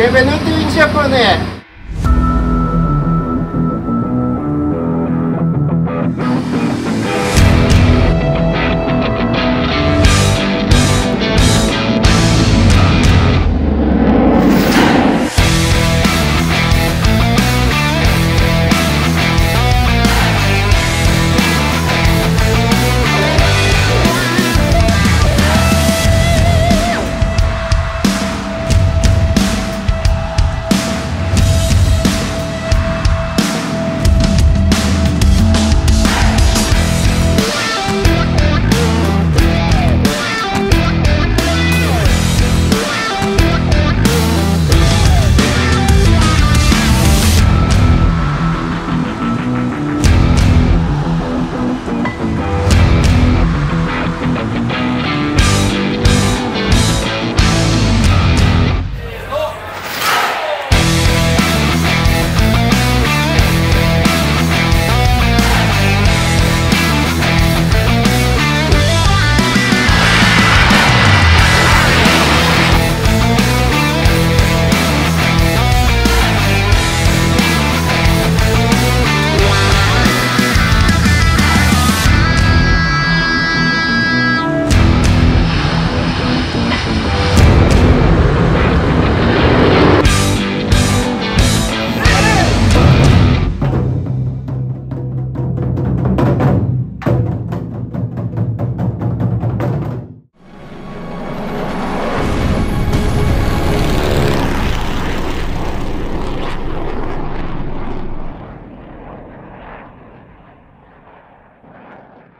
Benvenuto in Giappone!